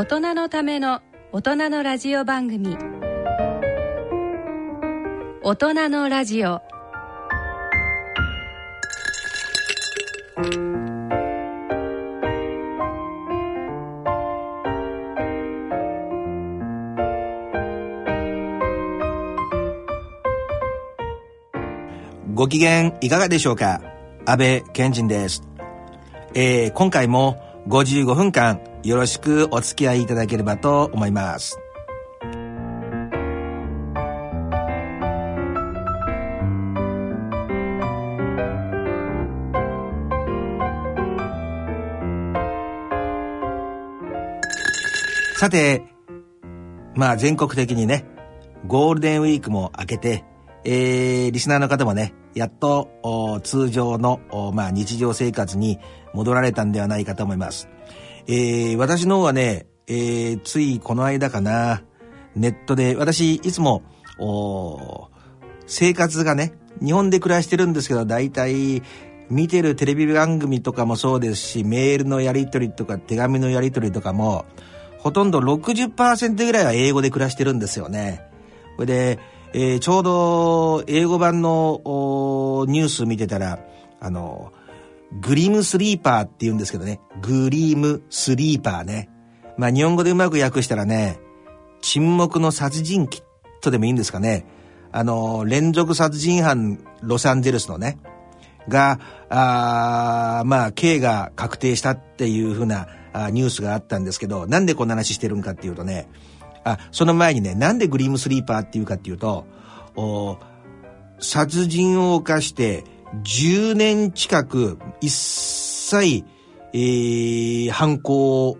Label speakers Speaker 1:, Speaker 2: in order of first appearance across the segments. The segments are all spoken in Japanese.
Speaker 1: 大人のための大人のラジオ番組。大人のラジオ。
Speaker 2: ご機嫌いかがでしょうか？安倍賢人です。えー、今回も55分間よろしくお付き合いいただければと思います。さて、まあ全国的にね、ゴールデンウィークも明けて、えー、リスナーの方もね、やっと通常の、まあ、日常生活に戻られたんではないかと思います。えー、私の方はね、えー、ついこの間かな、ネットで、私いつも、生活がね、日本で暮らしてるんですけど、大体、見てるテレビ番組とかもそうですし、メールのやり取りとか手紙のやり取りとかも、ほとんど60%ぐらいは英語で暮らしてるんですよね。これで、えー、ちょうど英語版のニュース見てたら、あの、グリムスリーパーって言うんですけどね。グリムスリーパーね。まあ日本語でうまく訳したらね、沈黙の殺人鬼とでもいいんですかね。あの、連続殺人犯ロサンゼルスのね、が、あまあ、刑が確定したっていうふうなニュースがあったんですけど、なんでこんな話してるんかっていうとね、あ、その前にね、なんでグリームスリーパーっていうかっていうと、殺人を犯して10年近く一切、えー、犯行を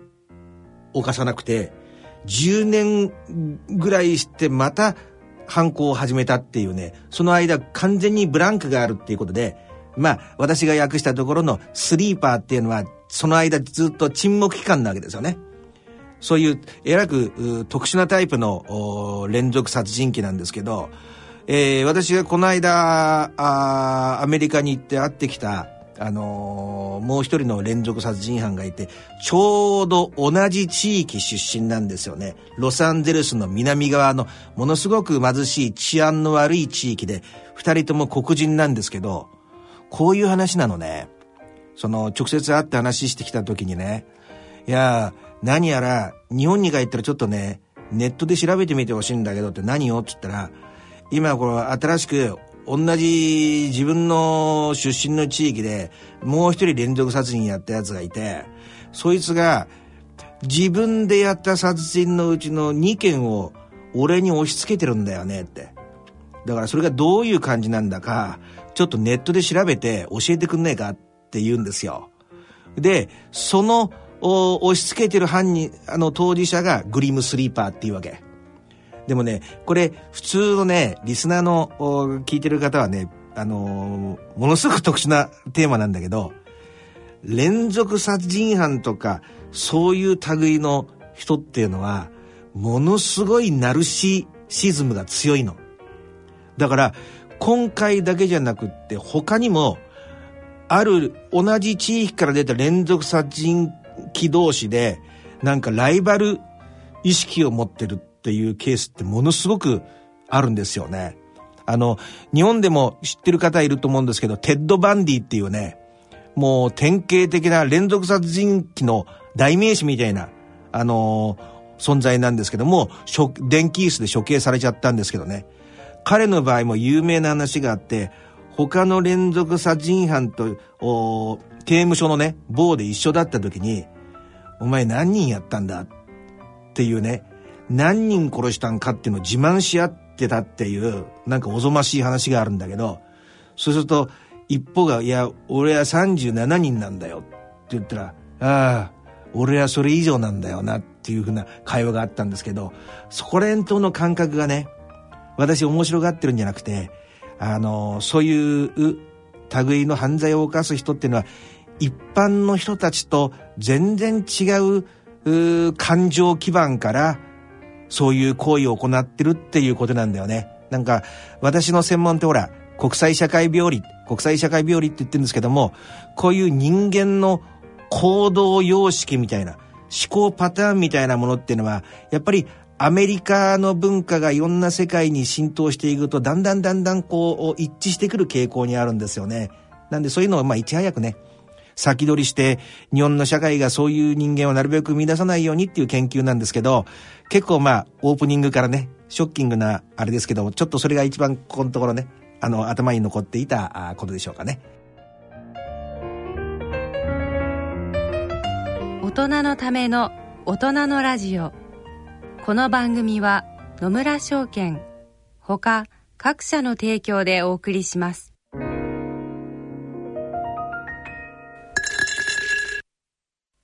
Speaker 2: 犯さなくて、10年ぐらいしてまた犯行を始めたっていうね、その間完全にブランクがあるっていうことで、まあ、私が訳したところのスリーパーっていうのは、その間ずっと沈黙期間なわけですよね。そういう、えらく特殊なタイプの連続殺人鬼なんですけど、えー、私がこの間あ、アメリカに行って会ってきた、あのー、もう一人の連続殺人犯がいて、ちょうど同じ地域出身なんですよね。ロサンゼルスの南側のものすごく貧しい治安の悪い地域で、二人とも黒人なんですけど、こういう話なのね。その、直接会って話してきた時にね、いや、何やら、日本に帰ったらちょっとね、ネットで調べてみてほしいんだけどって何よって言ったら、今これ新しく同じ自分の出身の地域でもう一人連続殺人やったやつがいて、そいつが自分でやった殺人のうちの2件を俺に押し付けてるんだよねって。だからそれがどういう感じなんだか、ちょっとネットで調べて教えてくんねえかって言うんですよ。で、その押し付けてる犯人、あの当事者がグリムスリーパーっていうわけ。でもね、これ普通のね、リスナーの聞いてる方はね、あのー、ものすごく特殊なテーマなんだけど、連続殺人犯とか、そういう類の人っていうのは、ものすごいナルシシズムが強いの。だから、今回だけじゃなくって他にもある同じ地域から出た連続殺人鬼同士でなんかライバル意識を持ってるっていうケースってものすごくあるんですよね。あの、日本でも知ってる方いると思うんですけど、テッド・バンディっていうね、もう典型的な連続殺人鬼の代名詞みたいな、あの、存在なんですけども、電気椅子で処刑されちゃったんですけどね。彼の場合も有名な話があって、他の連続殺人犯と、刑務所のね、棒で一緒だった時に、お前何人やったんだっていうね、何人殺したんかっていうのを自慢し合ってたっていう、なんかおぞましい話があるんだけど、そうすると、一方が、いや、俺は37人なんだよ。って言ったら、ああ、俺はそれ以上なんだよなっていうふうな会話があったんですけど、そこら辺との感覚がね、私面白がってるんじゃなくて、あの、そういう類の犯罪を犯す人っていうのは、一般の人たちと全然違うう感情基盤からそういう行為を行ってるっていうことなんだよね。なんか私の専門ってほら国際社会病理国際社会病理って言ってるんですけどもこういう人間の行動様式みたいな思考パターンみたいなものっていうのは、やっぱりアメリカの文化がいろんな世界に浸透していくと、だんだんだんだんこう、一致してくる傾向にあるんですよね。なんでそういうのを、まあ、いち早くね、先取りして、日本の社会がそういう人間をなるべく生み出さないようにっていう研究なんですけど、結構まあ、オープニングからね、ショッキングなあれですけど、ちょっとそれが一番ここのところね、あの、頭に残っていたことでしょうかね。
Speaker 1: 大人のための大人のラジオ。この番組は野村証券ほか各社の提供でお送りします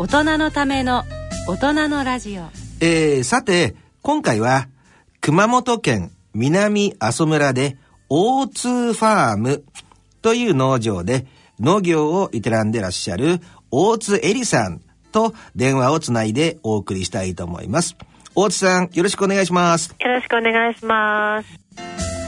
Speaker 1: 大人のための大人のラジオ
Speaker 2: えー、さて今回は熊本県南阿蘇村で O2 ファームという農場で農業を営んでらっしゃる大津恵里さんと電話をつないでお送りしたいと思います。大津さん、よろしくお願いします。
Speaker 3: よろしくお願いします。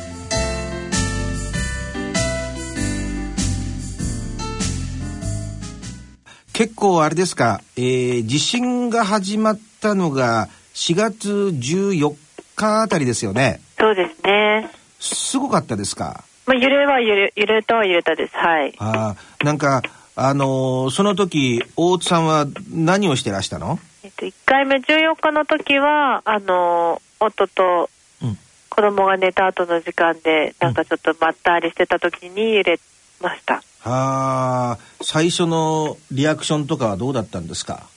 Speaker 2: 結構あれですか、えー、地震が始まったのが4月14日あたりですよね。
Speaker 3: そうですね。
Speaker 2: すごかったですか？
Speaker 3: まあ、揺れは揺れ、揺れたは揺れたです。はい。
Speaker 2: ああ、なんか、あのー、その時、大津さんは何をしてらしたの？
Speaker 3: えっと、1回目14日の時は、あのー、夫と子供が寝た後の時間で、なんかちょっとまったりしてた時に揺れました。
Speaker 2: はあ、最初のリアクションとかはどうだったんですか？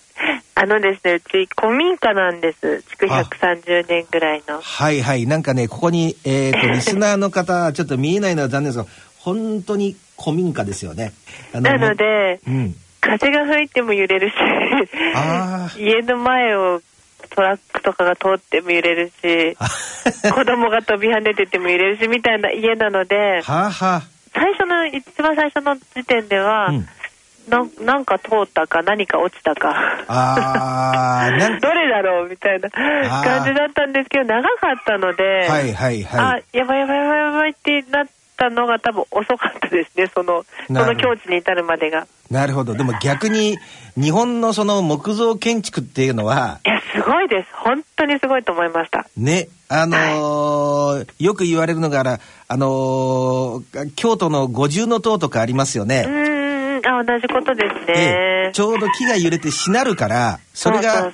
Speaker 3: あのですね、うち古民家なんです。築130年ぐらいの。
Speaker 2: はいはい。なんかね、ここに、えっ、ー、と、リスナーの方、ちょっと見えないのは残念ですが、本当に古民家ですよね。
Speaker 3: なので、うん、風が吹いても揺れるし 家の前をトラックとかが通っても揺れるし 子供が飛び跳ねてても揺れるしみたいな家なので
Speaker 2: はは
Speaker 3: 最初の一番最初の時点では、うん。ななんか通ったか何か落ちたか。
Speaker 2: あ
Speaker 3: どれだろうみたいな感じだったんですけど長かったので、
Speaker 2: はいはいはい、あ
Speaker 3: やばいやばいやばいやばいってなっったのが多分遅かったですねそのその境地に至るまでが。
Speaker 2: なるほど。でも逆に日本のその木造建築っていうのは
Speaker 3: いやすごいです。本当にすごいと思いました。
Speaker 2: ねあのーはい、よく言われるのがあのー、京都の五重塔とかありますよね。
Speaker 3: うんあ同じことですね、
Speaker 2: えちょうど木が揺れてしなるからそれが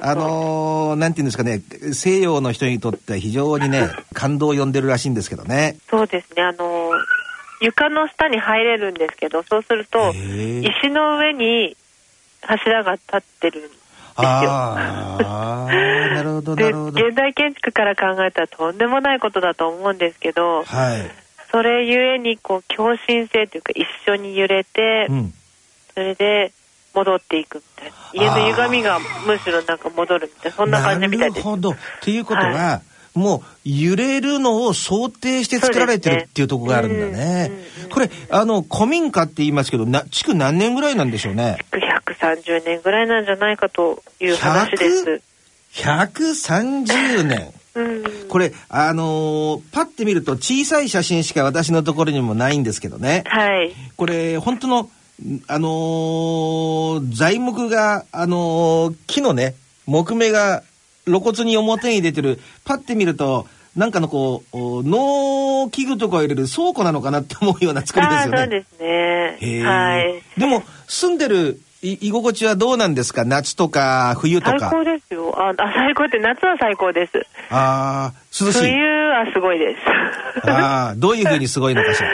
Speaker 2: あのー、なんていうんですかね。西洋の人にとっては非常にね 感動を呼んでるらしいんですけどね。
Speaker 3: そうですね。あのー、床の下に入れるんですけどそうすると石の上に柱が立ってるんですよ。
Speaker 2: あ なるほどなるほど。
Speaker 3: 現代建築から考えたらとんでもないことだと思うんですけど、
Speaker 2: はい、
Speaker 3: それゆえにこう共振性というか一緒に揺れて、うん、それで戻っていくみたいな家の歪みがむしろなんか戻るみたいなそんな感じみたいです。
Speaker 2: なるほどということは、はい、もう揺れるのを想定して作られてるっていうところがあるんだね。ねうんうん、これあの古民家って言いますけどな築何年ぐらいなんでしょうね？
Speaker 3: 築130年ぐらいなんじゃないかという話です。
Speaker 2: 130年。これあのー、パッて見ると小さい写真しか私のところにもないんですけどね。
Speaker 3: はい。
Speaker 2: これ本当のあのー、材木があのー、木のね木目が露骨に表に出てるパッて見るとなんかのこう、農機具とかを入れる倉庫なのかなって思うような作りですよね。
Speaker 3: そうですね。はい。
Speaker 2: でも、住んでる居心地はどうなんですか？夏とか冬とか。
Speaker 3: 最高ですよ。あ、最高って夏は最高です。
Speaker 2: ああ、涼しい。
Speaker 3: 冬はすごいです。
Speaker 2: ああ、どういうふうにすごいのかしら？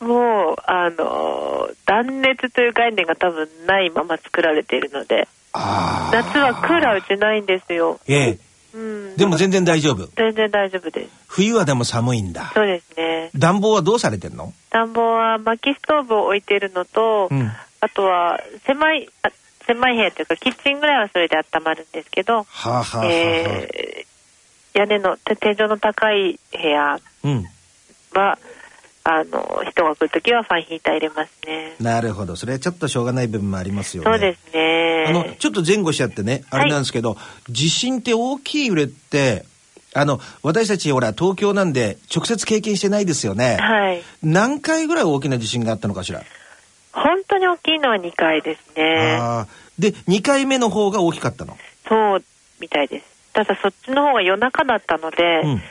Speaker 3: もう、あの、断熱という概念が多分ないまま作られているので、夏はクーラーうちないんですよ。
Speaker 2: ええ。うん、でも全然大丈夫
Speaker 3: 全然大丈夫です
Speaker 2: 冬はでも寒いんだ
Speaker 3: そうですね
Speaker 2: 暖房はどうされてんの？
Speaker 3: 暖房は薪ストーブを置いているのと、うん、あとは狭いあ狭い部屋というかキッチンぐらいはそれで温まるんですけど、はあはあえー、屋根の天井の高い部屋は、うんあの人が来るときはファンヒーター入れますね。
Speaker 2: なるほど、それはちょっとしょうがない部分もありますよ
Speaker 3: ね。そうですね。
Speaker 2: あのちょっと前後しちゃってね、あれなんですけど、はい、地震って大きい揺れってあの私たちほら東京なんで直接経験してないですよね。はい。何回ぐらい大きな地震があったのかしら？
Speaker 3: 本当に大きいのは2回ですね。
Speaker 2: で2回目の方が大きかったの？
Speaker 3: そうみたいです。ただそっちの方が夜中だったので。うん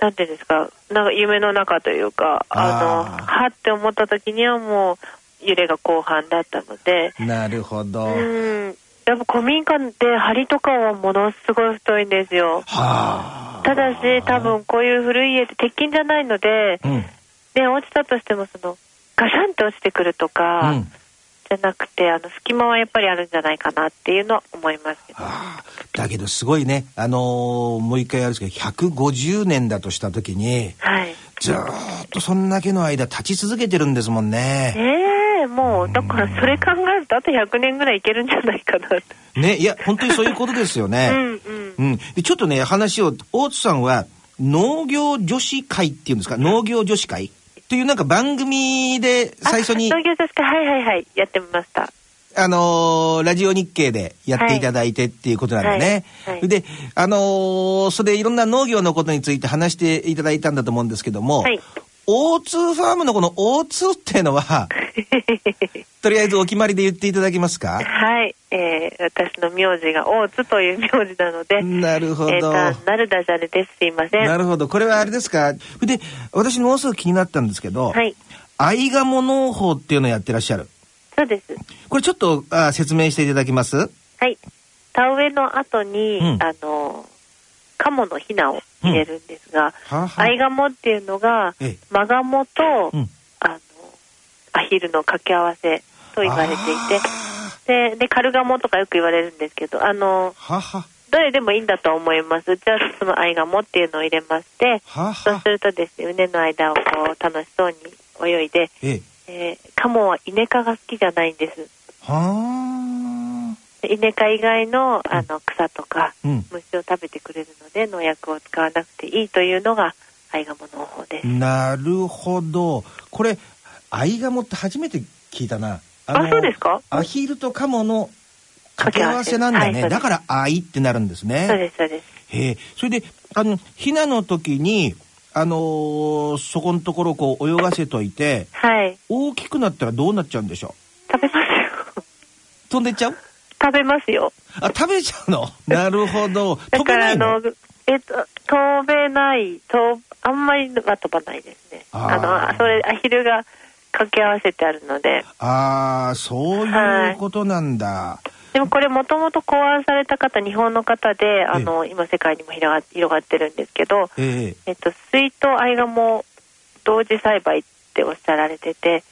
Speaker 3: なんていうんですか、なんか夢の中というか、あの、はって思った時にはもう揺れが後半だったので。
Speaker 2: なるほど。う
Speaker 3: ん。やっぱ古民家で梁とかはものすごい太いんですよ。はあ。ただし、多分こういう古い家って鉄筋じゃないので、うん、ね、落ちたとしてもその、ガシャンって落ちてくるとか、うん。じゃなくてあの隙間はやっぱりあるんじゃないかなっていうのは思いますけど、
Speaker 2: だけどすごいね。あのー、もう一回やるんですけど150年だとした時に、はい、ずっとそんだけの間立ち続けてるんですもんね。
Speaker 3: ええー、もうだからそれ考えるとあと100年ぐらいいけるんじゃないかな
Speaker 2: ねいや本当にそういうことですよね。うん、うん、うん、ちょっとね話を大津さんは農業女子会っていうんですか？農業女子会？というなんか番組で最初に。
Speaker 3: 農業ですか、はいはいはい、やってみました。
Speaker 2: あのー、ラジオ日経でやっていただいてっていうことなんでね。はいはい、で、あのー、それでいろんな農業のことについて話していただいたんだと思うんですけども、はい、O2 ファームのこの O2 っていうのは、とりあえずお決まりで言っていただけますか？
Speaker 3: はい、えー、私の名字が大津という名字なので。
Speaker 2: なるほど。え
Speaker 3: ー、なるダジャレです。すいません。
Speaker 2: なるほど。これはあれですか？で、私もうすぐ気になったんですけど、はい。アイガモ農法っていうのをやってらっしゃる。
Speaker 3: そうです。
Speaker 2: これちょっとあ説明していただけます？は
Speaker 3: い。田植えの後に、うん、あの、カモのヒナを入れるんですが、うん、ははアイガモっていうのが、マガモと、うん、アヒルの掛け合わせと言われていて、で、で、カルガモとかよく言われるんですけど、あの、どれでもいいんだと思います。じゃあ、そのアイガモっていうのを入れまして、そうするとですね、胸の間をこう、楽しそうに泳いで、ええー、カモはイネ科が好きじゃないんです。はイネ科以外のあの草とか、うん、虫を食べてくれるので農薬を使わなくていいというのがアイガモの方です。
Speaker 2: なるほど。これアイガモって初めて聞いたな。
Speaker 3: あそうですか？
Speaker 2: アヒルとカモの掛け合わせなんだね。はい、だからアイってなるんですね。
Speaker 3: そうです、そうです。
Speaker 2: へえ。それで、あの、ヒナの時に、あのー、そこのところこう泳がせといて、はい。大きくなったらどうなっちゃうんでしょ
Speaker 3: う？食べますよ。
Speaker 2: 飛んでっちゃう？
Speaker 3: 食べますよ。
Speaker 2: あ、食べちゃうの？なるほど。だからあの、
Speaker 3: えっと、飛べない、とあんまりは飛ばないですね。あの、それ、アヒルが掛け合わせてあるので。
Speaker 2: ああ、そういうことなんだ。は
Speaker 3: いでもこれもともと考案された方、日本の方で、あの、今世界にも広が広がってるんですけど、ええっと、水とアイガモ同時栽培っておっしゃられてて、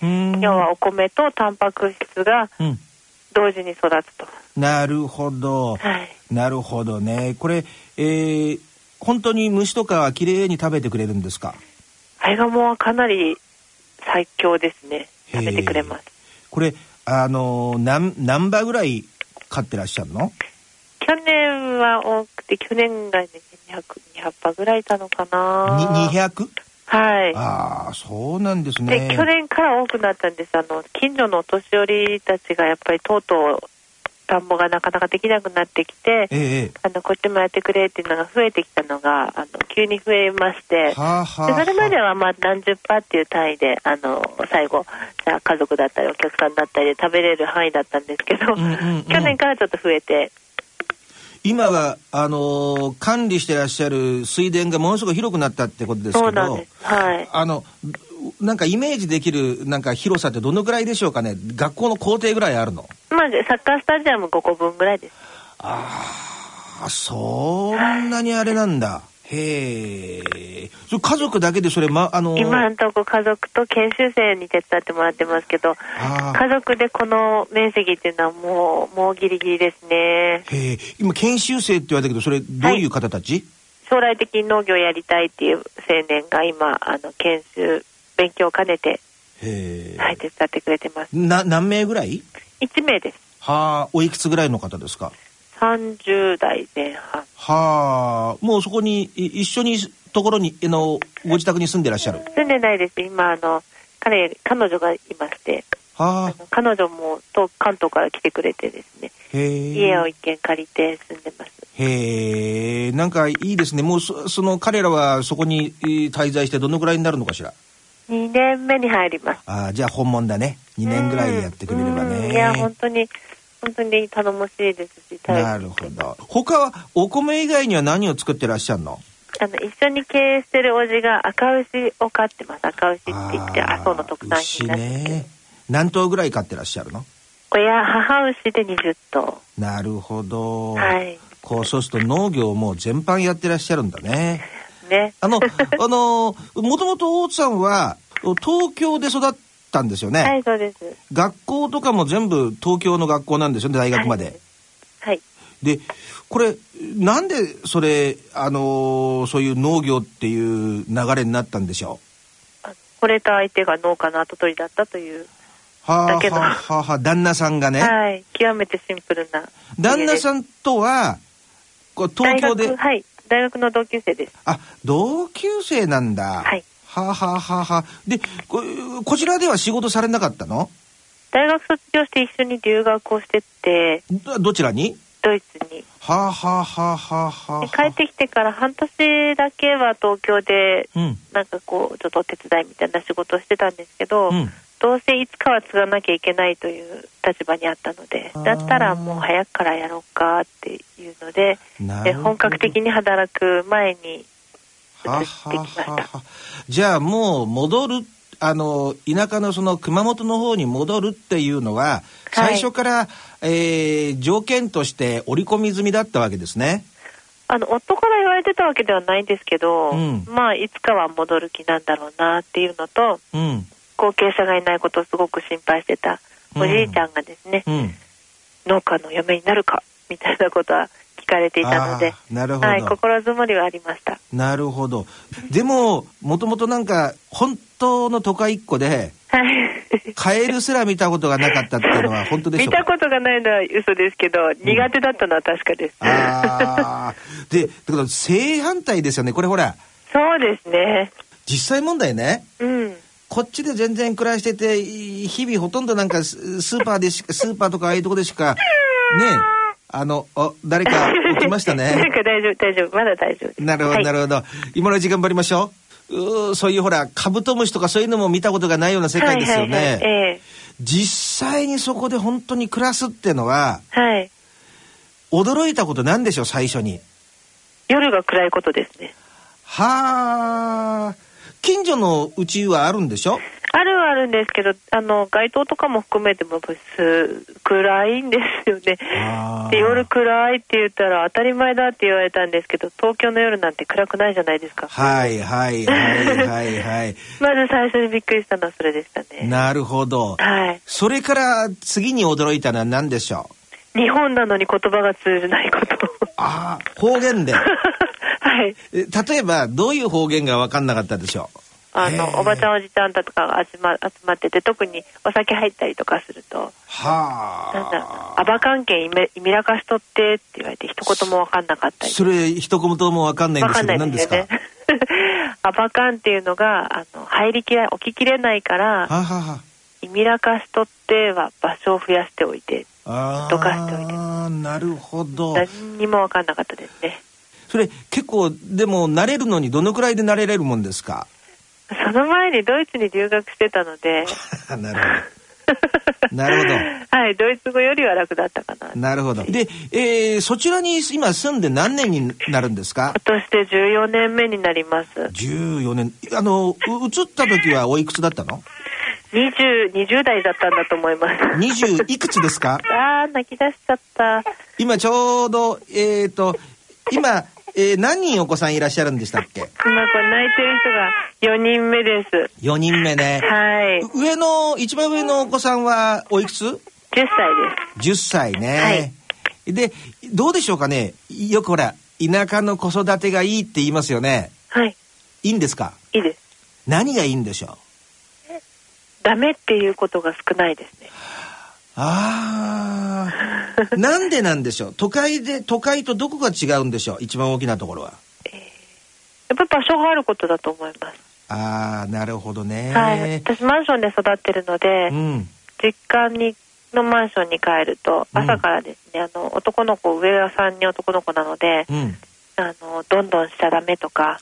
Speaker 3: 要はお米とタンパク質が同時に育つと。
Speaker 2: なるほど。はい。なるほどね。これ、えー、本当に虫とかはきれいに食べてくれるんですか？
Speaker 3: アイガモはかなり最強ですね。食べてくれます。
Speaker 2: これ、あの、何、何羽ぐらい飼ってらっしゃるの？
Speaker 3: 去年は多くて、去年がね、200、200羽ぐらいいたのかな。
Speaker 2: 200?
Speaker 3: はい。
Speaker 2: ああ、そうなんですね。
Speaker 3: で、去年から多くなったんです。あの、近所のお年寄りたちがやっぱりとうとう、田んぼがなかなかできなくなってきて、ええ、あのこっちもやってくれっていうのが増えてきたのがあの急に増えまして、はあはあ、でそれまではまあ何十パーっていう単位であの最後家族だったりお客さんだったりで食べれる範囲だったんですけど、うんうんうん、去年からちょっと増えて
Speaker 2: 今は、あのー、管理してらっしゃる水田がものすごく広くなったってことですけど、そうなんです。はい。あの、なんかイメージできるなんか広さってどのぐらいでしょうかね。学校の校庭ぐらいあるの？
Speaker 3: まあサッカースタジアム5個分ぐらいです。
Speaker 2: ああそんなにあれなんだ、へえ。そ家族だけでそれ、ま、あのー、
Speaker 3: 今んとこ家族と研修生に手伝ってもらってますけど、家族でこの面積っていうのはもう、もうギリギリですね。
Speaker 2: へえ。今、研修生って言われたけど、それ、どういう方たち、はい、
Speaker 3: 将来的に農業やりたいっていう青年が今、あの、研修、勉強を兼ねて、へはい、手伝ってくれてます。
Speaker 2: な、何名ぐらい
Speaker 3: ?1 名です。
Speaker 2: はあ、おいくつぐらいの方ですか
Speaker 3: ？30代前半。
Speaker 2: はあ、もうそこに一緒にところにあのご自宅に住んでらっしゃる？
Speaker 3: 住んでないです。今あの彼彼女がいまして。はあ、彼女もと関東から来てくれてですね。家を一軒借りて住んでます。
Speaker 2: へえ、なんかいいですね。もうそその彼らはそこに滞在してどのぐらいになるのかしら？
Speaker 3: 2年目に入ります。
Speaker 2: ああ、じゃあ本物だね。2年ぐらいやってくれればね。
Speaker 3: いや本当に本当に頼もしいですし、
Speaker 2: なるほど。他はお米以外には何を作ってらっしゃるの？
Speaker 3: あの一緒に経営してるおじが赤牛を飼ってます。赤牛って言って阿蘇の特産品なんですね。
Speaker 2: 何頭ぐらい飼ってらっしゃるの？
Speaker 3: 親母牛で20頭。
Speaker 2: なるほど。はい。こうそうすると農業も全般やってらっしゃるんだね。
Speaker 3: ね。
Speaker 2: あのあのもともと大津さんは東京で育ったんですよね。
Speaker 3: はい、そうです。
Speaker 2: 学校とかも全部東京の学校なんですよね、大学まで。
Speaker 3: はい。
Speaker 2: で、これ、なんでそれ、あのー、そういう農業っていう流れになったんでしょ
Speaker 3: う？惚れた相手が農家の跡取りだったという。
Speaker 2: はあ、はあ、はあ、旦那さんがね。
Speaker 3: はい。極めてシンプルな。
Speaker 2: 旦那さんとは、こう東京で。
Speaker 3: はい。大学の同級生です。
Speaker 2: あ、同級生なんだ。
Speaker 3: はい。
Speaker 2: はあ、はあはは。あ、でこ、こちらでは仕事されなかったの？
Speaker 3: 大学卒業して一緒に留学をしてって。
Speaker 2: どちらに？
Speaker 3: ドイツに。
Speaker 2: はあはあはあはあは。
Speaker 3: あ帰ってきてから半年だけは東京で、うん、なんかこうちょっとお手伝いみたいな仕事をしてたんですけど、うん、どうせいつかは継がなきゃいけないという立場にあったのでだったらもう早くからやろうかっていうのでで本格的に働く前にはは
Speaker 2: じゃあもう戻るあの田舎のその熊本の方に戻るっていうのは最初から、はい、えー、条件として織り込み済みだったわけですね。
Speaker 3: あの夫から言われてたわけではないんですけど、うん、まあいつかは戻る気なんだろうなっていうのと、うん、後継者がいないことをすごく心配してたおじいちゃんがですね、うん、農家の嫁になるかみたいなことは聞かれていたので、
Speaker 2: なるほど。
Speaker 3: はい、心づもりはありました。
Speaker 2: なるほど。でも、もともとなんか、本当の都会っ子で、はい。カエルすら見たことがなかったっていうのは本当でしょう
Speaker 3: 見たことがないのは嘘ですけど、苦手だったのは確かです。
Speaker 2: ああ。で、だけど正反対ですよね。これほら。
Speaker 3: そうですね。
Speaker 2: 実際問題ね。
Speaker 3: うん。
Speaker 2: こっちで全然暮らしてて、日々ほとんどなんかスーパーでしか、スーパーとかああいうとこでしか、ね、あの、お、誰か起きましたね。
Speaker 3: なんか大丈夫、大丈夫。まだ大丈夫。
Speaker 2: なるほど、なるほど。今のうち頑張りましょう。うそういうほら、カブトムシとかそういうのも見たことがないような世界ですよね。はいはいはいえー、実際にそこで本当に暮らすっていうのは、
Speaker 3: はい。
Speaker 2: 驚いたことなんでしょう、最初に。
Speaker 3: 夜が暗いことですね。
Speaker 2: はあ。近所のうちはあるんでしょ？
Speaker 3: あるはあるんですけど、あの、街灯とかも含めても、暗いんですよね。で、夜暗いって言ったら当たり前だって言われたんですけど、東京の夜なんて暗くないじゃないですか。
Speaker 2: はいはいはいはいはい。
Speaker 3: まず最初にびっくりしたのはそれでしたね。
Speaker 2: なるほど。
Speaker 3: はい。
Speaker 2: それから次に驚いたのは何でしょ
Speaker 3: う？日本なのに言葉が通じないこと。
Speaker 2: ああ、方言で。は
Speaker 3: い。
Speaker 2: 例えば、どういう方言が分かんなかったでしょう？
Speaker 3: あのおばちゃんおじちゃんだとかが集ま集まってて特にお酒入ったりとかすると「
Speaker 2: は
Speaker 3: あ」なんだ「アバ関係いみらかしとって」って言われて一言も分かんなかったり。
Speaker 2: それ一言も分かんないんですけど何ですか？
Speaker 3: アバカンっていうのがあの入りきら起ききれないから、は
Speaker 2: はは
Speaker 3: イミラカしとっては場所を増やしておいてどかしておいて。
Speaker 2: なるほど。
Speaker 3: 何にも分かんなかったですね。
Speaker 2: それ結構でも慣れるのにどのくらいで慣れれるもんですか？
Speaker 3: その前にドイツに留学してたので
Speaker 2: なるほどなるほど。
Speaker 3: はい、ドイツ語よりは楽だったかな。
Speaker 2: なるほど。で、えー、そちらに今住んで何年になるんですか？
Speaker 3: 今年で14年目になります。
Speaker 2: 14年。あの、移った時はおいくつだったの
Speaker 3: ？20、20代だったんだと思います。
Speaker 2: 20 いくつですか？
Speaker 3: ああ、泣き出しちゃった。
Speaker 2: 今ちょうど、えっ、ー、と、今、えー、何人お子さんいらっしゃるんでしたっけ？今
Speaker 3: これ泣いてる人が4人目です。
Speaker 2: 4人目ね。
Speaker 3: はい。
Speaker 2: 上の、一番上のお子さんはおいくつ ?10
Speaker 3: 歳です。10
Speaker 2: 歳ね。はい。で、どうでしょうかね？よくほら、田舎の子育てがいいって言いますよね。
Speaker 3: はい。
Speaker 2: いいんですか？
Speaker 3: いいです。
Speaker 2: 何がいいんでしょう？
Speaker 3: ダメっていうことが少ないですね。
Speaker 2: ああ。なんでなんでしょう？都会で、都会とどこが違うんでしょう？一番大きなところは。えー、
Speaker 3: やっぱり場所があることだと思います。
Speaker 2: ああ、なるほどね。
Speaker 3: はい。私マンションで育ってるので、うん、実家にのマンションに帰ると朝からですね、うん、あの男の子上は3人男の子なので、うん、あのどんどんしちゃダメとか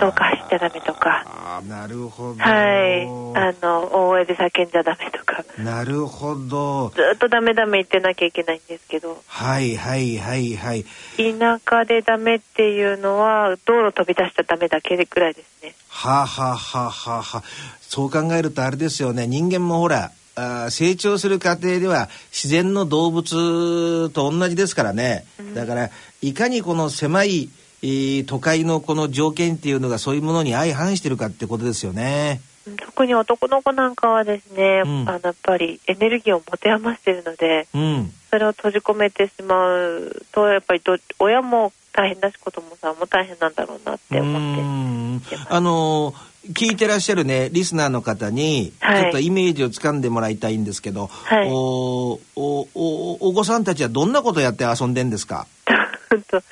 Speaker 3: どうかしちゃダメとか。
Speaker 2: あなるほど。
Speaker 3: はい。あの大声で叫んじゃダメとか。
Speaker 2: なるほど。
Speaker 3: ずっとダメダメ言ってなきゃいけないんですけど。
Speaker 2: はいはいはいはい。
Speaker 3: 田舎でダメっていうのは道路飛び出しちゃダメだけぐらいですね。
Speaker 2: はあ、はあはあはは。そう考えるとあれですよね。人間もほらあ成長する過程では自然の動物と同じですからね、うん、だからいかにこの狭い、えー、都会のこの条件っていうのがそういうものに相反してるかってことですよね。
Speaker 3: 特に男の子なんかはですね、うん、あのやっぱりエネルギーを持て余しているので、うん、それを閉じ込めてしまうとやっぱりど親も大変だし子供さんも大変なんだろうなって思って。
Speaker 2: あの聞いてらっしゃるねリスナーの方に、ちょっとイメージをつかんでもらいたいんですけど、はい、おおおお子さんたちはどんなことやって遊んでんですか？
Speaker 3: とチ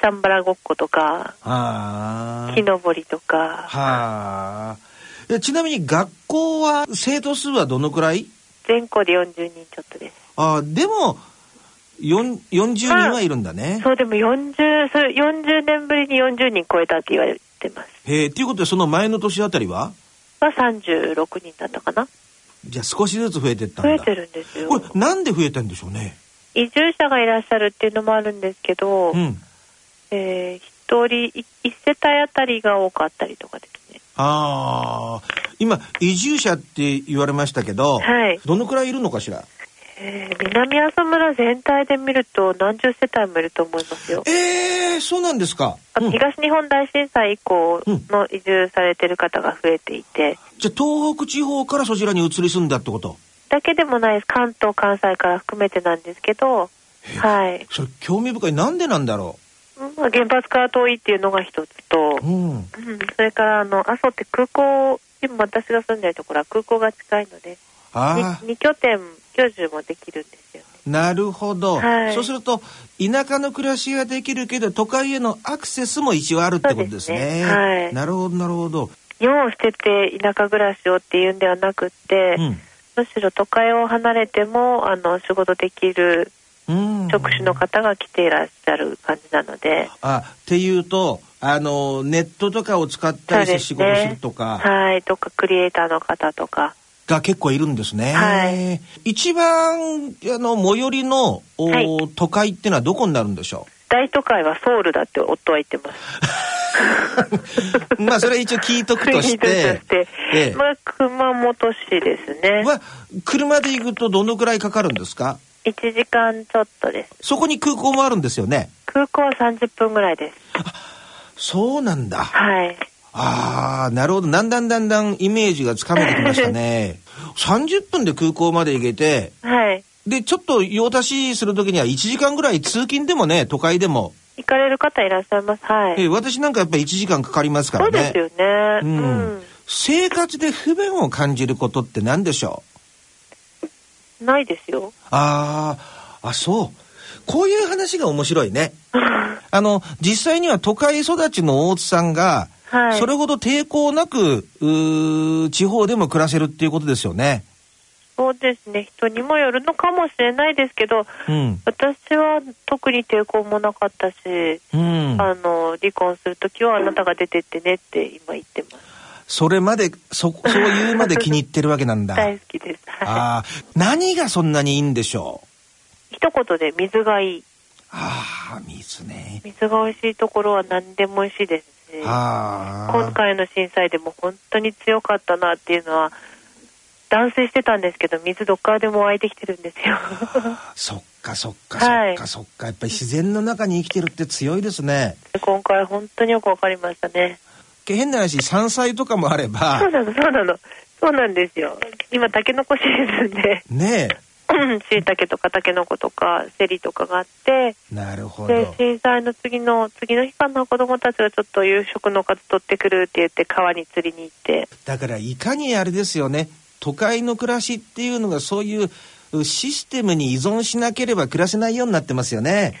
Speaker 3: ャンバラごっことか木登りとか。
Speaker 2: はあちなみに学校は生徒数はどのくらい？
Speaker 3: 全校で40人ちょっとです。
Speaker 2: あでも40人はいるんだね、
Speaker 3: そうでも 40, それ40年ぶりに40人超えたって言われてます。
Speaker 2: へえっていうことでその前の年あたりは？
Speaker 3: は36人だったかな。
Speaker 2: じゃあ少しずつ増えてったんだ。
Speaker 3: 増えてるんですよ。
Speaker 2: これなんで増えたんでしょうね？
Speaker 3: 移住者がいらっしゃるっていうのもあるんですけど、うん、えー、一人一世帯あたりが多かったりとかですね。
Speaker 2: ああ今移住者って言われましたけど、はい、どのくらいいるのかしら？
Speaker 3: えー、南阿蘇村全体で見ると何十世帯もいると思いますよ。
Speaker 2: えー、そうなんですか。
Speaker 3: うん、東日本大震災以降の移住されてる方が増えていて。
Speaker 2: じゃあ東北地方からそちらに移り住んだってこと？
Speaker 3: だけでもないです。関東、関西から含めてなんですけど、はい。
Speaker 2: それ興味深い。なんでなんだろ
Speaker 3: う？まあ、原発から遠いっていうのが一つと、うん、うん、それからあの阿蘇って空港今私が住んでるところは空港が近いのであ 2, 2拠点居住もできるんですよね。
Speaker 2: なるほど、はい、そうすると田舎の暮らしができるけど都会へのアクセスも一応あるってことですね。すねはい、なるほどなるほど。
Speaker 3: 世を捨てて田舎暮らしをっていうんではなくて、うん、むしろ都会を離れてもあの仕事できる職種の方が来ていらっしゃる感じなので。
Speaker 2: あっていうとあのネットとかを使ったりして仕事するとか、
Speaker 3: ね、はいとかクリエイターの方とか。
Speaker 2: が結構いるんですね。はい、一番あの最寄りの、はい、都会っていうのはどこになるんでしょう？
Speaker 3: 大都会はソウルだって夫は言ってます。
Speaker 2: まあそれは一応聞いとくとして。
Speaker 3: してええ、まあ熊本市ですね。
Speaker 2: は車で行くとどのくらいかかるんですか
Speaker 3: ？1時間ちょっとです。
Speaker 2: そこに空港もあるんですよね？
Speaker 3: 空港は30分ぐらいです。
Speaker 2: そうなんだ。
Speaker 3: はい。
Speaker 2: ああ、なるほど。だんだんだんだんイメージがつかめてきましたね。30分で空港まで行けて、
Speaker 3: はい。
Speaker 2: で、ちょっと用足しするときには1時間ぐらい通勤でもね、都会でも。
Speaker 3: 行かれる方いらっしゃいます。はい。え
Speaker 2: 私なんかやっぱり1時間かかりますから
Speaker 3: ね。そうですよね。うん。うん、
Speaker 2: 生活で不便を感じることって何でしょ
Speaker 3: う？ないですよ。
Speaker 2: ああ、あ、そう。こういう話が面白いね。あの、実際には都会育ちの大津さんが、はい、それほど抵抗なく地方でも暮らせるっていうことですよね。
Speaker 3: そうですね。人にもよるのかもしれないですけど、うん、私は特に抵抗もなかったし、うん、あの離婚する時はあなたが出てってねって今言ってます。
Speaker 2: それまでそそういうまで気に入ってるわけなんだ。
Speaker 3: 大好きです。
Speaker 2: ああ、何がそんなにいいんでしょ
Speaker 3: う？一言で水がいい。
Speaker 2: ああ、水ね。
Speaker 3: 水が美味しいところは何でも美味しいですし、今回の震災でも本当に強かったなっていうのは、断水してたんですけど、水どっからでも湧いてきてるんですよ。
Speaker 2: そっかそっかそっかそっか、やっぱり自然の中に生きてるって強いですね。
Speaker 3: 今回本当によくわかりましたね。
Speaker 2: 変な話、山菜とかもあれば。
Speaker 3: そうなの、そうなの。そうなんですよ。今、タケノコシーズンで。
Speaker 2: ねえ。
Speaker 3: しいたけとかたけのことかセリとかがあって
Speaker 2: なるほ
Speaker 3: どで震災の次の次の日かな子供たちがちょっと夕食の数取ってくるって言って川に釣りに行って
Speaker 2: だからいかにあれですよね都会の暮らしっていうのがそういうシステムに依存しなければ暮らせないようになってますよね。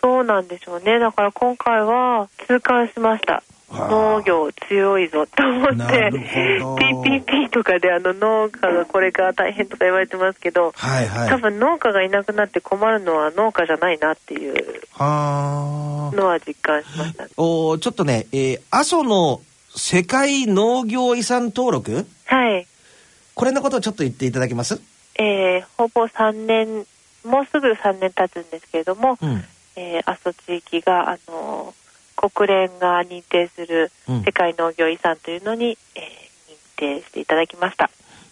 Speaker 3: そうなんでしょうね。だから今回は痛感しました。農業強いぞと思って。PPP とかであの農家がこれから大変とか言われてますけど、
Speaker 2: はいはい、
Speaker 3: 多分農家がいなくなって困るのは農家じゃないなっていうのは実感しました、ね、
Speaker 2: おちょっとね、えー、阿蘇の世界農業遺産登録？
Speaker 3: はい
Speaker 2: これのことをちょっと言っていただけます？
Speaker 3: えー、ほぼ3年もうすぐ3年経つんですけれども、うん、えー、阿蘇地域があのー国連が認定する世界農業遺産というのに、うん、えー、認定していただきました。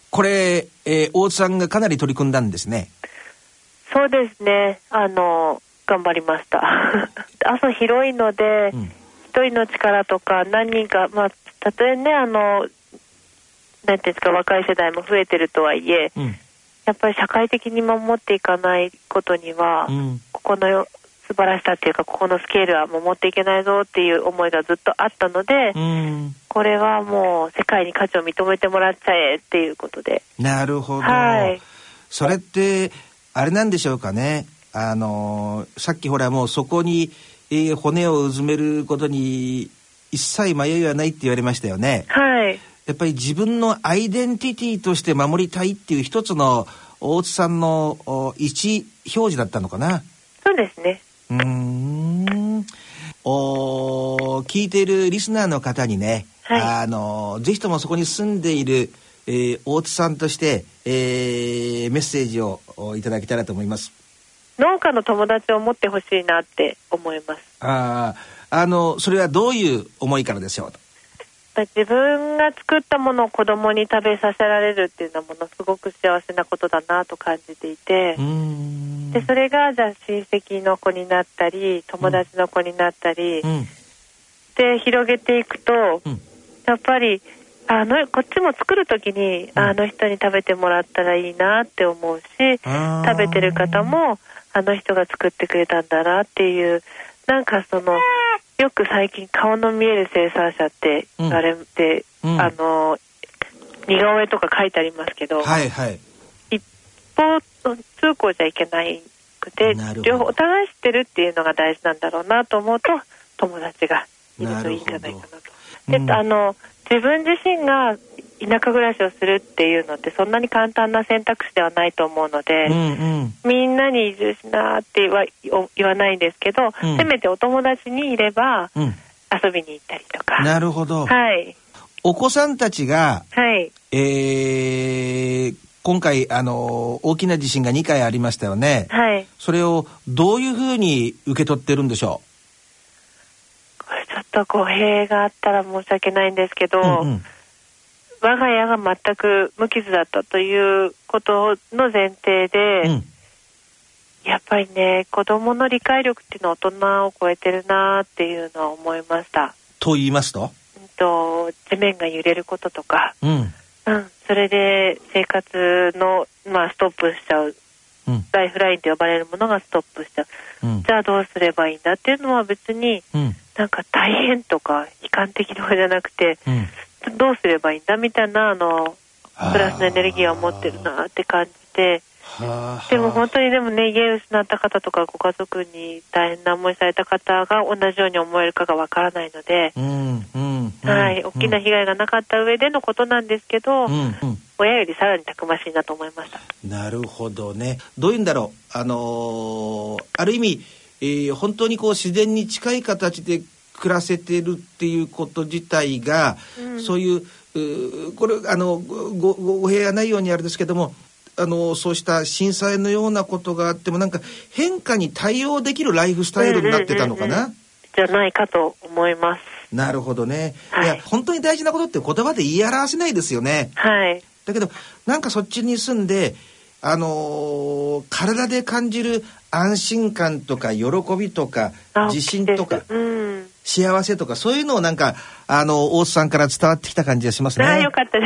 Speaker 2: これ、えー、大津さんがかなり取り組んだんですね。
Speaker 3: そうですね。あの頑張りました。阿蘇広いので一、うん、人の力とか何人かまあたとえねあのなんていうんですか若い世代も増えてるとはいえ、うん、やっぱり社会的に守っていかないことには、うん、ここの素晴らしさっていうかここのスケールはもう持っていけないぞっていう思いがずっとあったので、うん、これはもう世界に価値を認めてもらっちゃえっていうことで。
Speaker 2: なるほど、はい、それってあれなんでしょうかね。あのさっきほらもうそこに、えー、骨をうずめることに一切迷いはないって言われましたよね。
Speaker 3: はい
Speaker 2: やっぱり自分のアイデンティティとして守りたいっていう一つの大津さんの位置表示だったのかな？
Speaker 3: そうですね。
Speaker 2: うん。お聞いているリスナーの方にね、はい、あのぜひともそこに住んでいる、えー、大津さんとして、えー、メッセージをいただけたらと思います。
Speaker 3: 農家の友達を持ってほしいなって思います。
Speaker 2: あああのそれはどういう思いからでしょう
Speaker 3: 自分が作ったものを子供に食べさせられるっていうのはものすごく幸せなことだなと感じていてでそれがじゃあ親戚の子になったり友達の子になったり、うん、で広げていくと、うん、やっぱりあのこっちも作る時に、あの人に食べてもらったらいいなって思うし食べてる方もあの人が作ってくれたんだなっていうなんかそのよく最近顔の見える生産者って言われて、うん、あの似顔絵とか書いてありますけど、
Speaker 2: はいはい、
Speaker 3: 一方通行じゃいけないくて両方お互い知ってるっていうのが大事なんだろうなと思うと友達がいるといいんじゃないかなと。なであの自分自身が田舎暮らしをするっていうのってそんなに簡単な選択肢ではないと思うので、うんうん、みんなに移住しなっては言わないんですけど、うん、せめてお友達にいれば、遊びに行ったりとか。
Speaker 2: なるほど。
Speaker 3: はい。
Speaker 2: お子さんたちが、
Speaker 3: はい。
Speaker 2: えー、今回、あの、大きな地震が2回ありましたよね。
Speaker 3: はい。
Speaker 2: それをどういうふうに受け取ってるんでしょ
Speaker 3: う？これちょっと語弊があったら申し訳ないんですけど、うんうん我が家が全く無傷だったということの前提で、うん、やっぱりね子供の理解力っていうのは大人を超えてるなっていうのは思いました。
Speaker 2: と言いますと,、
Speaker 3: うんと、地面が揺れることとか、
Speaker 2: うん、
Speaker 3: うん、それで生活の、まあ、ストップしちゃう、うん、ライフラインと呼ばれるものがストップしちゃう、うん、じゃあどうすればいいんだっていうのは別に、うん、なんか大変とか悲観的とかじゃなくて、どうすればいいんだみたいなあのプラスのエネルギーを持ってるなって感じて。でも本当にでもね家を失った方とかご家族に大変な思いされた方が同じように思えるかがわからないので、
Speaker 2: うんうん。
Speaker 3: はい、大きな被害がなかった上でのことなんですけど、うんうん、親よりさらにたくましいなと思いました。
Speaker 2: なるほどね。どういうんだろう。あのー、ある意味、えー、本当にこう自然に近い形で暮らせてるっていうこと自体が、うん、そういうこれあのごご部屋ないようにあれですけどもあのそうした震災のようなことがあってもなんか変化に対応できるライフスタイルになってたのかな、うんうんうんうん、
Speaker 3: じゃないかと思います。
Speaker 2: なるほどね、はい、いや本当に大事なことって言葉で言い表せないですよね。
Speaker 3: はい。
Speaker 2: だけどなんかそっちに住んであのー、体で感じる安心感とか喜びとか自信とか、うん、幸せとかそういうのをなんかあの大津さんから伝わってきた感じがしますね。
Speaker 3: あよかったで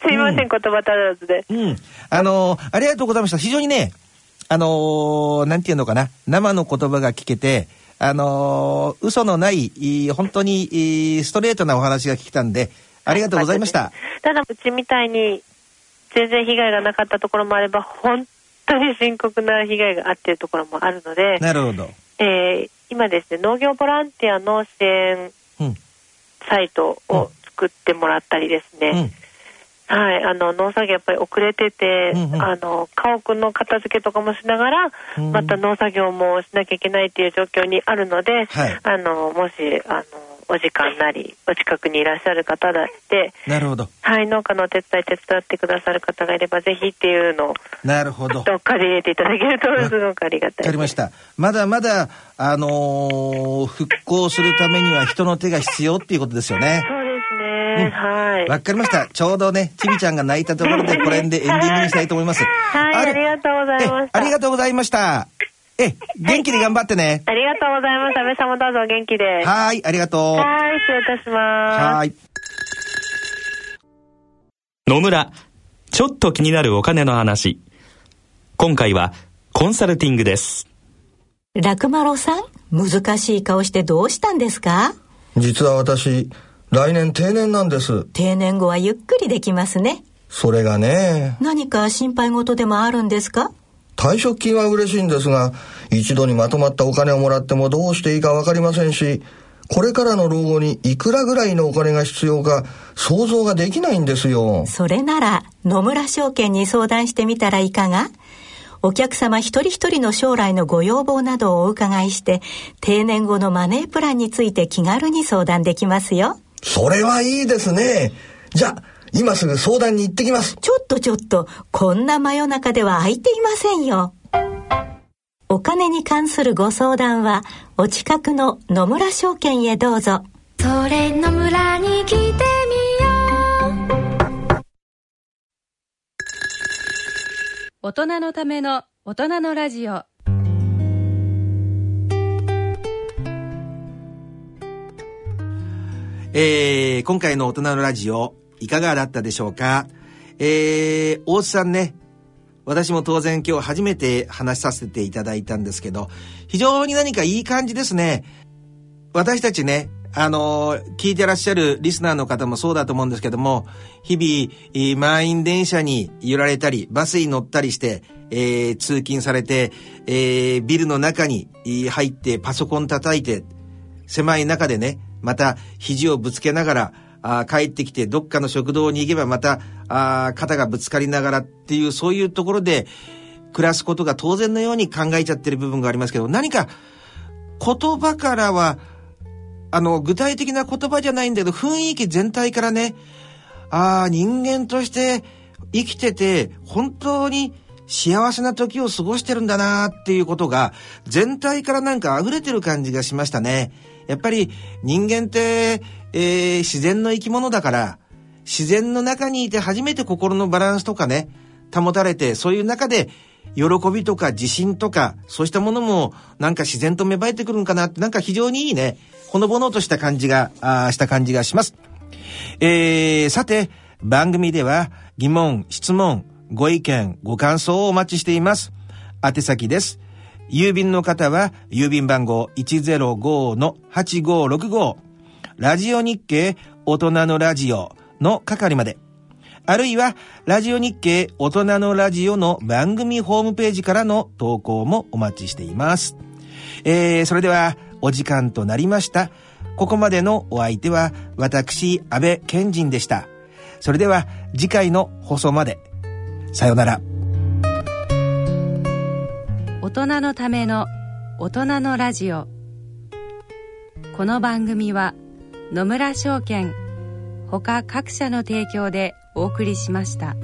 Speaker 3: す。すいません、うん、言葉足らずで。
Speaker 2: うん。あのー、ありがとうございました。非常にね、あのー、なんていうのかな、生の言葉が聞けて、あのー、嘘のない、本当にストレートなお話が聞けたんで、ありがとうございました。
Speaker 3: ただ、うちみたいに全然被害がなかったところもあれば、本当に深刻な被害があっているところもあるので、
Speaker 2: なるほど。
Speaker 3: えー、今ですね、農業ボランティアの支援サイトを作ってもらったりですね、うん、はい、あの農作業やっぱり遅れてて、うんうん、あの家屋の片付けとかもしながら、うん、また農作業もしなきゃいけないっていう状況にあるので、はい、あのもしあのお時間なりお近くにいらっしゃる方だって
Speaker 2: なるほど。
Speaker 3: はい農家のお手伝い手伝ってくださる方がいればぜひっていうのを
Speaker 2: なるほど。
Speaker 3: どっかで入れていただけるとすごくありがたい
Speaker 2: わかりました。まだまだあのー、復興するためには人の手が必要っていうことですよね。
Speaker 3: そうですね、うん、はい。
Speaker 2: わかりました。ちょうどねちびちゃんが泣いたところでこれでエンディングにしたいと思います。
Speaker 3: はい。ありがとうございました。
Speaker 2: ありがとうございましたえ、元気で頑張ってね。
Speaker 3: ありがとうございます。安倍さんもどうぞ元気で。
Speaker 2: はい、ありがとう。
Speaker 3: はい、失礼いたします。はい。
Speaker 4: 野村、ちょっと気になるお金の話。今回はコンサルティングです。
Speaker 5: 楽丸さん、難しい顔してどうしたんですか？
Speaker 6: 実は私、来年定年なんです。
Speaker 5: 定年後はゆっくりできますね。
Speaker 6: それがね。
Speaker 5: 何か心配事でもあるんですか？
Speaker 6: 退職金は嬉しいんですが、一度にまとまったお金をもらってもどうしていいかわかりませんし、これからの老後にいくらぐらいのお金が必要か想像ができないんですよ。
Speaker 5: それなら野村証券に相談してみたらいかが？お客様一人一人の将来のご要望などをお伺いして、定年後のマネープランについて気軽に相談できますよ。
Speaker 6: それはいいですね。じゃあ、今すぐ相談に行ってきます。
Speaker 5: ちょっとちょっと、こんな真夜中では空いていませんよ。お金に関するご相談は、お近くの野村証券へどうぞ。
Speaker 7: それ野村に来てみよう。
Speaker 1: 大人のための大人のラジオ。
Speaker 2: えー、今回の大人のラジオ、いかがだったでしょうか？えー、大津さんね、私も当然今日初めて話させていただいたんですけど、非常に何かいい感じですね。私たちね、あの、聞いてらっしゃるリスナーの方もそうだと思うんですけども、日々、満員電車に揺られたり、バスに乗ったりして、えー、通勤されて、えー、ビルの中に入ってパソコン叩いて、狭い中でね、また肘をぶつけながら、あ帰ってきてどっかの食堂に行けばまたあ肩がぶつかりながらっていうそういうところで暮らすことが当然のように考えちゃってる部分がありますけど何か言葉からはあの具体的な言葉じゃないんだけど雰囲気全体からねああ人間として生きてて本当に幸せな時を過ごしてるんだなっていうことが全体からなんか溢れてる感じがしましたね。やっぱり人間ってえー、自然の生き物だから、自然の中にいて初めて心のバランスとかね、保たれて、そういう中で、喜びとか自信とか、そうしたものも、なんか自然と芽生えてくるんかなって、なんか非常にいいね、ほのぼのとした感じが、あした感じがします。えー、さて、番組では、疑問、質問、ご意見、ご感想をお待ちしています。宛先です。郵便の方は、郵便番号105-8565ラジオ日経大人のラジオの係まで。あるいは、ラジオ日経大人のラジオの番組ホームページからの投稿もお待ちしています。えー、それでは、お時間となりました。ここまでのお相手は、私、安倍賢人でした。それでは、次回の放送まで。さようなら。
Speaker 1: 大人のための大人のラジオ。この番組は、野村証券他各社の提供でお送りしました。